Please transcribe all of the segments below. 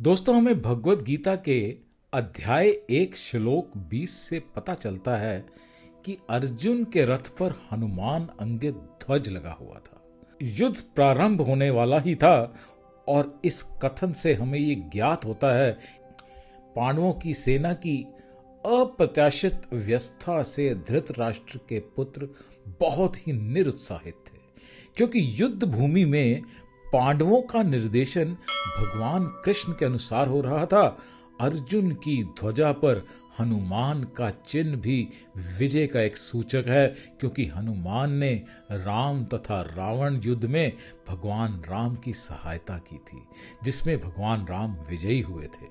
दोस्तों, हमें भगवत गीता के अध्याय एक, श्लोक 20 से पता चलता है कि अर्जुन के रथ पर हनुमान अंगे ध्वज लगा हुआ था। युद्ध प्रारंभ होने वाला ही था और इस कथन से हमें ये ज्ञात होता है, पांडवों की सेना की अप्रत्याशित व्यवस्था से धृतराष्ट्र के पुत्र बहुत ही निरुत्साहित थे। क्योंकि युद्ध भूमि में पांडवों का निर्देशन भगवान कृष्ण के अनुसार हो रहा था। अर्जुन की ध्वजा पर हनुमान का चिन्ह भी विजय का एक सूचक है, क्योंकि हनुमान ने राम तथा रावण युद्ध में भगवान राम की सहायता की थी, जिसमें भगवान राम विजयी हुए थे।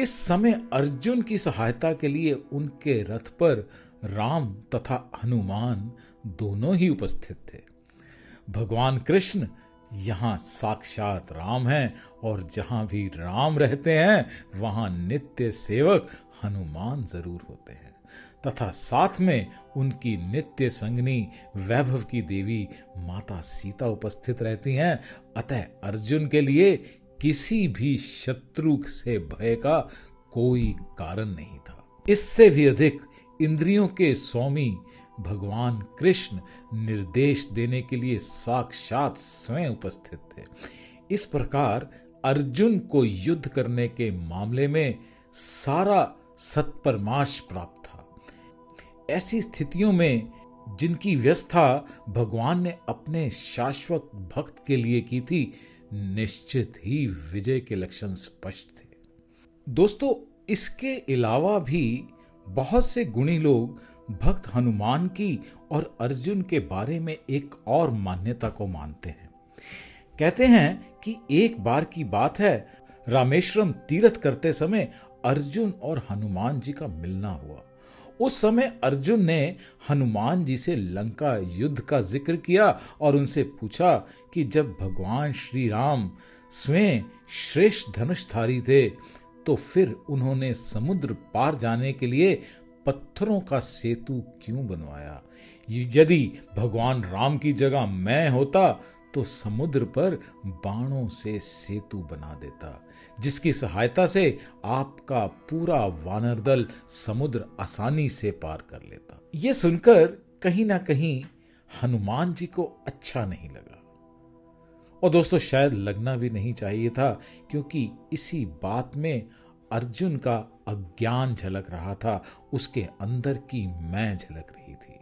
इस समय अर्जुन की सहायता के लिए उनके रथ पर राम तथा हनुमान दोनों ही उपस्थित थे। भगवान कृष्ण यहाँ साक्षात राम हैं और जहाँ भी राम रहते हैं, वहाँ नित्य सेवक हनुमान ज़रूर होते हैं। तथा साथ में उनकी नित्य संगनी वैभव की देवी माता सीता उपस्थित रहती हैं। अतः अर्जुन के लिए किसी भी शत्रु से भय का कोई कारण नहीं था। इससे भी अधिक इंद्रियों के स्वामी भगवान कृष्ण निर्देश देने के लिए साक्षात स्वयं उपस्थित थे। इस प्रकार अर्जुन को युद्ध करने के मामले में सारा सत्परमाश प्राप्त था। ऐसी स्थितियों में जिनकी व्यवस्था भगवान ने अपने शाश्वत भक्त के लिए की थी, निश्चित ही विजय के लक्षण स्पष्ट थे। दोस्तों, इसके अलावा भी बहुत से गुणी लोग भक्त हनुमान की और अर्जुन के बारे में एक और मान्यता को मानते हैं। कहते हैं कि एक बार की बात है, रामेश्वरम तीर्थ करते समय अर्जुन और हनुमान जी का मिलना हुआ। उस समय अर्जुन ने हनुमान जी से लंका युद्ध का ज़िक्र किया और उनसे पूछा कि जब भगवान श्री राम स्वयं श्रेष्ठ धनुषधारी थे तो फिर उन्होंने समुद्र पार जाने के लिए पत्थरों का सेतु क्यों बनवाया? यदि भगवान राम की जगह मैं होता तो समुद्र पर बाणों से सेतु बना देता, जिसकी सहायता से आपका पूरा वानर दल समुद्र आसानी से पार कर लेता। ये सुनकर कहीं ना कहीं हनुमान जी को अच्छा नहीं लगा। और दोस्तों, शायद लगना भी नहीं चाहिए था, क्योंकि इसी बात में अर्जुन का अज्ञान झलक रहा था, उसके अंदर की मैं झलक रही थी।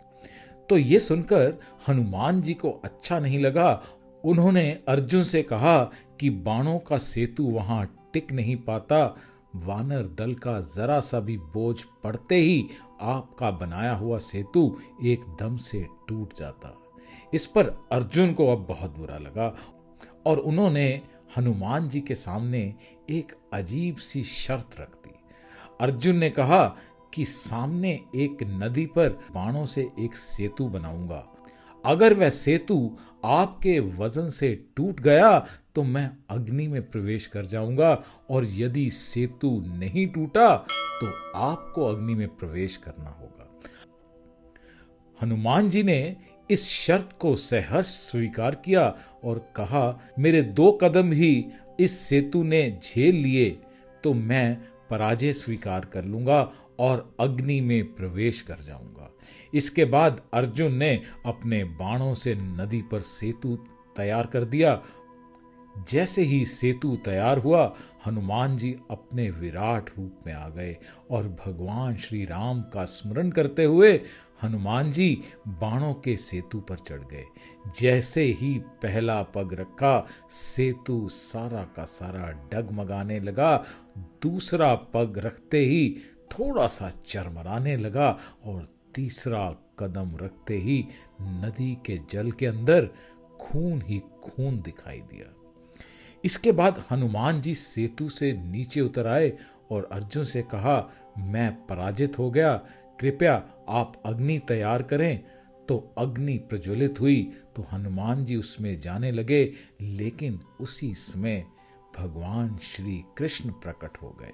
तो ये सुनकर हनुमान जी को अच्छा नहीं लगा। उन्होंने अर्जुन से कहा कि बाणों का सेतु वहाँ टिक नहीं पाता। वानर दल का जरा सा भी बोझ पड़ते ही आपका बनाया हुआ सेतु एकदम से टूट जाता। इस पर अर्जुन को अब बहुत बुरा लगा और उन्होंने हनुमान जी के सामने एक अजीब सी शर्त रख दी। अर्जुन ने कहा कि सामने एक नदी पर बाणों से एक सेतु बनाऊँगा। अगर वह सेतु आपके वज़न से टूट गया तो मैं अग्नि में प्रवेश कर जाऊँगा और यदि सेतु नहीं टूटा तो आपको अग्नि में प्रवेश करना होगा। हनुमान जी ने इस शर्त को सहर्ष स्वीकार किया और कहा, मेरे दो कदम ही इस सेतु ने झेल लिए तो मैं पराजय स्वीकार कर लूँगा और अग्नि में प्रवेश कर जाऊँगा। इसके बाद अर्जुन ने अपने बाणों से नदी पर सेतु तैयार कर दिया। जैसे ही सेतु तैयार हुआ, हनुमान जी अपने विराट रूप में आ गए और भगवान श्री राम का स्मरण करते हुए हनुमान जी बाणों के सेतु पर चढ़ गए। जैसे ही पहला पग रखा, सेतु सारा का सारा डगमगाने लगा। दूसरा पग रखते ही थोड़ा सा चरमराने लगा और तीसरा कदम रखते ही नदी के जल के अंदर खून ही खून दिखाई दिया। इसके बाद हनुमान जी सेतु से नीचे उतर आए और अर्जुन से कहा, मैं पराजित हो गया कृपया आप अग्नि तैयार करें। तो अग्नि प्रज्वलित हुई तो हनुमान जी उसमें जाने लगे, लेकिन उसी समय भगवान श्री कृष्ण प्रकट हो गए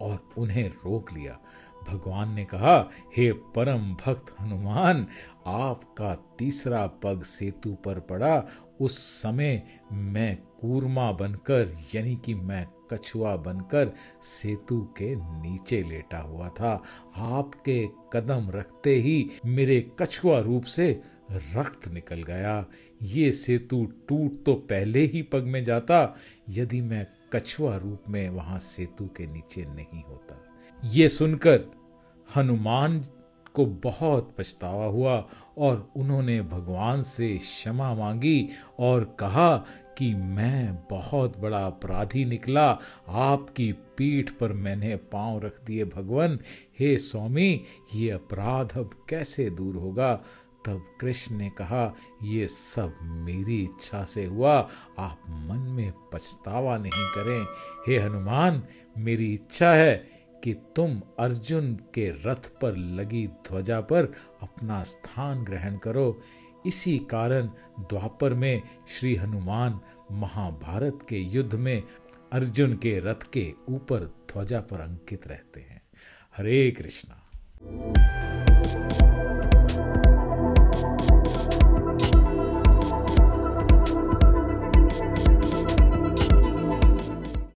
और उन्हें रोक लिया। भगवान ने कहा, हे परम भक्त हनुमान, आपका तीसरा पग सेतु पर पड़ा। उस समय मैं कूरमा बनकर, यानी कि मैं कछुआ बनकर सेतु के नीचे लेटा हुआ था। आपके कदम रखते ही मेरे कछुआ रूप से रक्त निकल गया। ये सेतु टूट तो पहले ही पग में जाता, यदि मैं कछुआ रूप में वहाँ सेतु के नीचे नहीं होता। ये सुनकर हनुमान को बहुत पछतावा हुआ और उन्होंने भगवान से क्षमा मांगी और कहा कि मैं बहुत बड़ा अपराधी निकला, आपकी पीठ पर मैंने पाँव रख दिए। भगवान, हे स्वामी, ये अपराध अब कैसे दूर होगा? तब कृष्ण ने कहा, ये सब मेरी इच्छा से हुआ, आप मन में पछतावा नहीं करें। हे हनुमान, मेरी इच्छा है कि तुम अर्जुन के रथ पर लगी ध्वजा पर अपना स्थान ग्रहण करो। इसी कारण द्वापर में श्री हनुमान महाभारत के युद्ध में अर्जुन के रथ के ऊपर ध्वजा पर अंकित रहते हैं। हरे कृष्णा।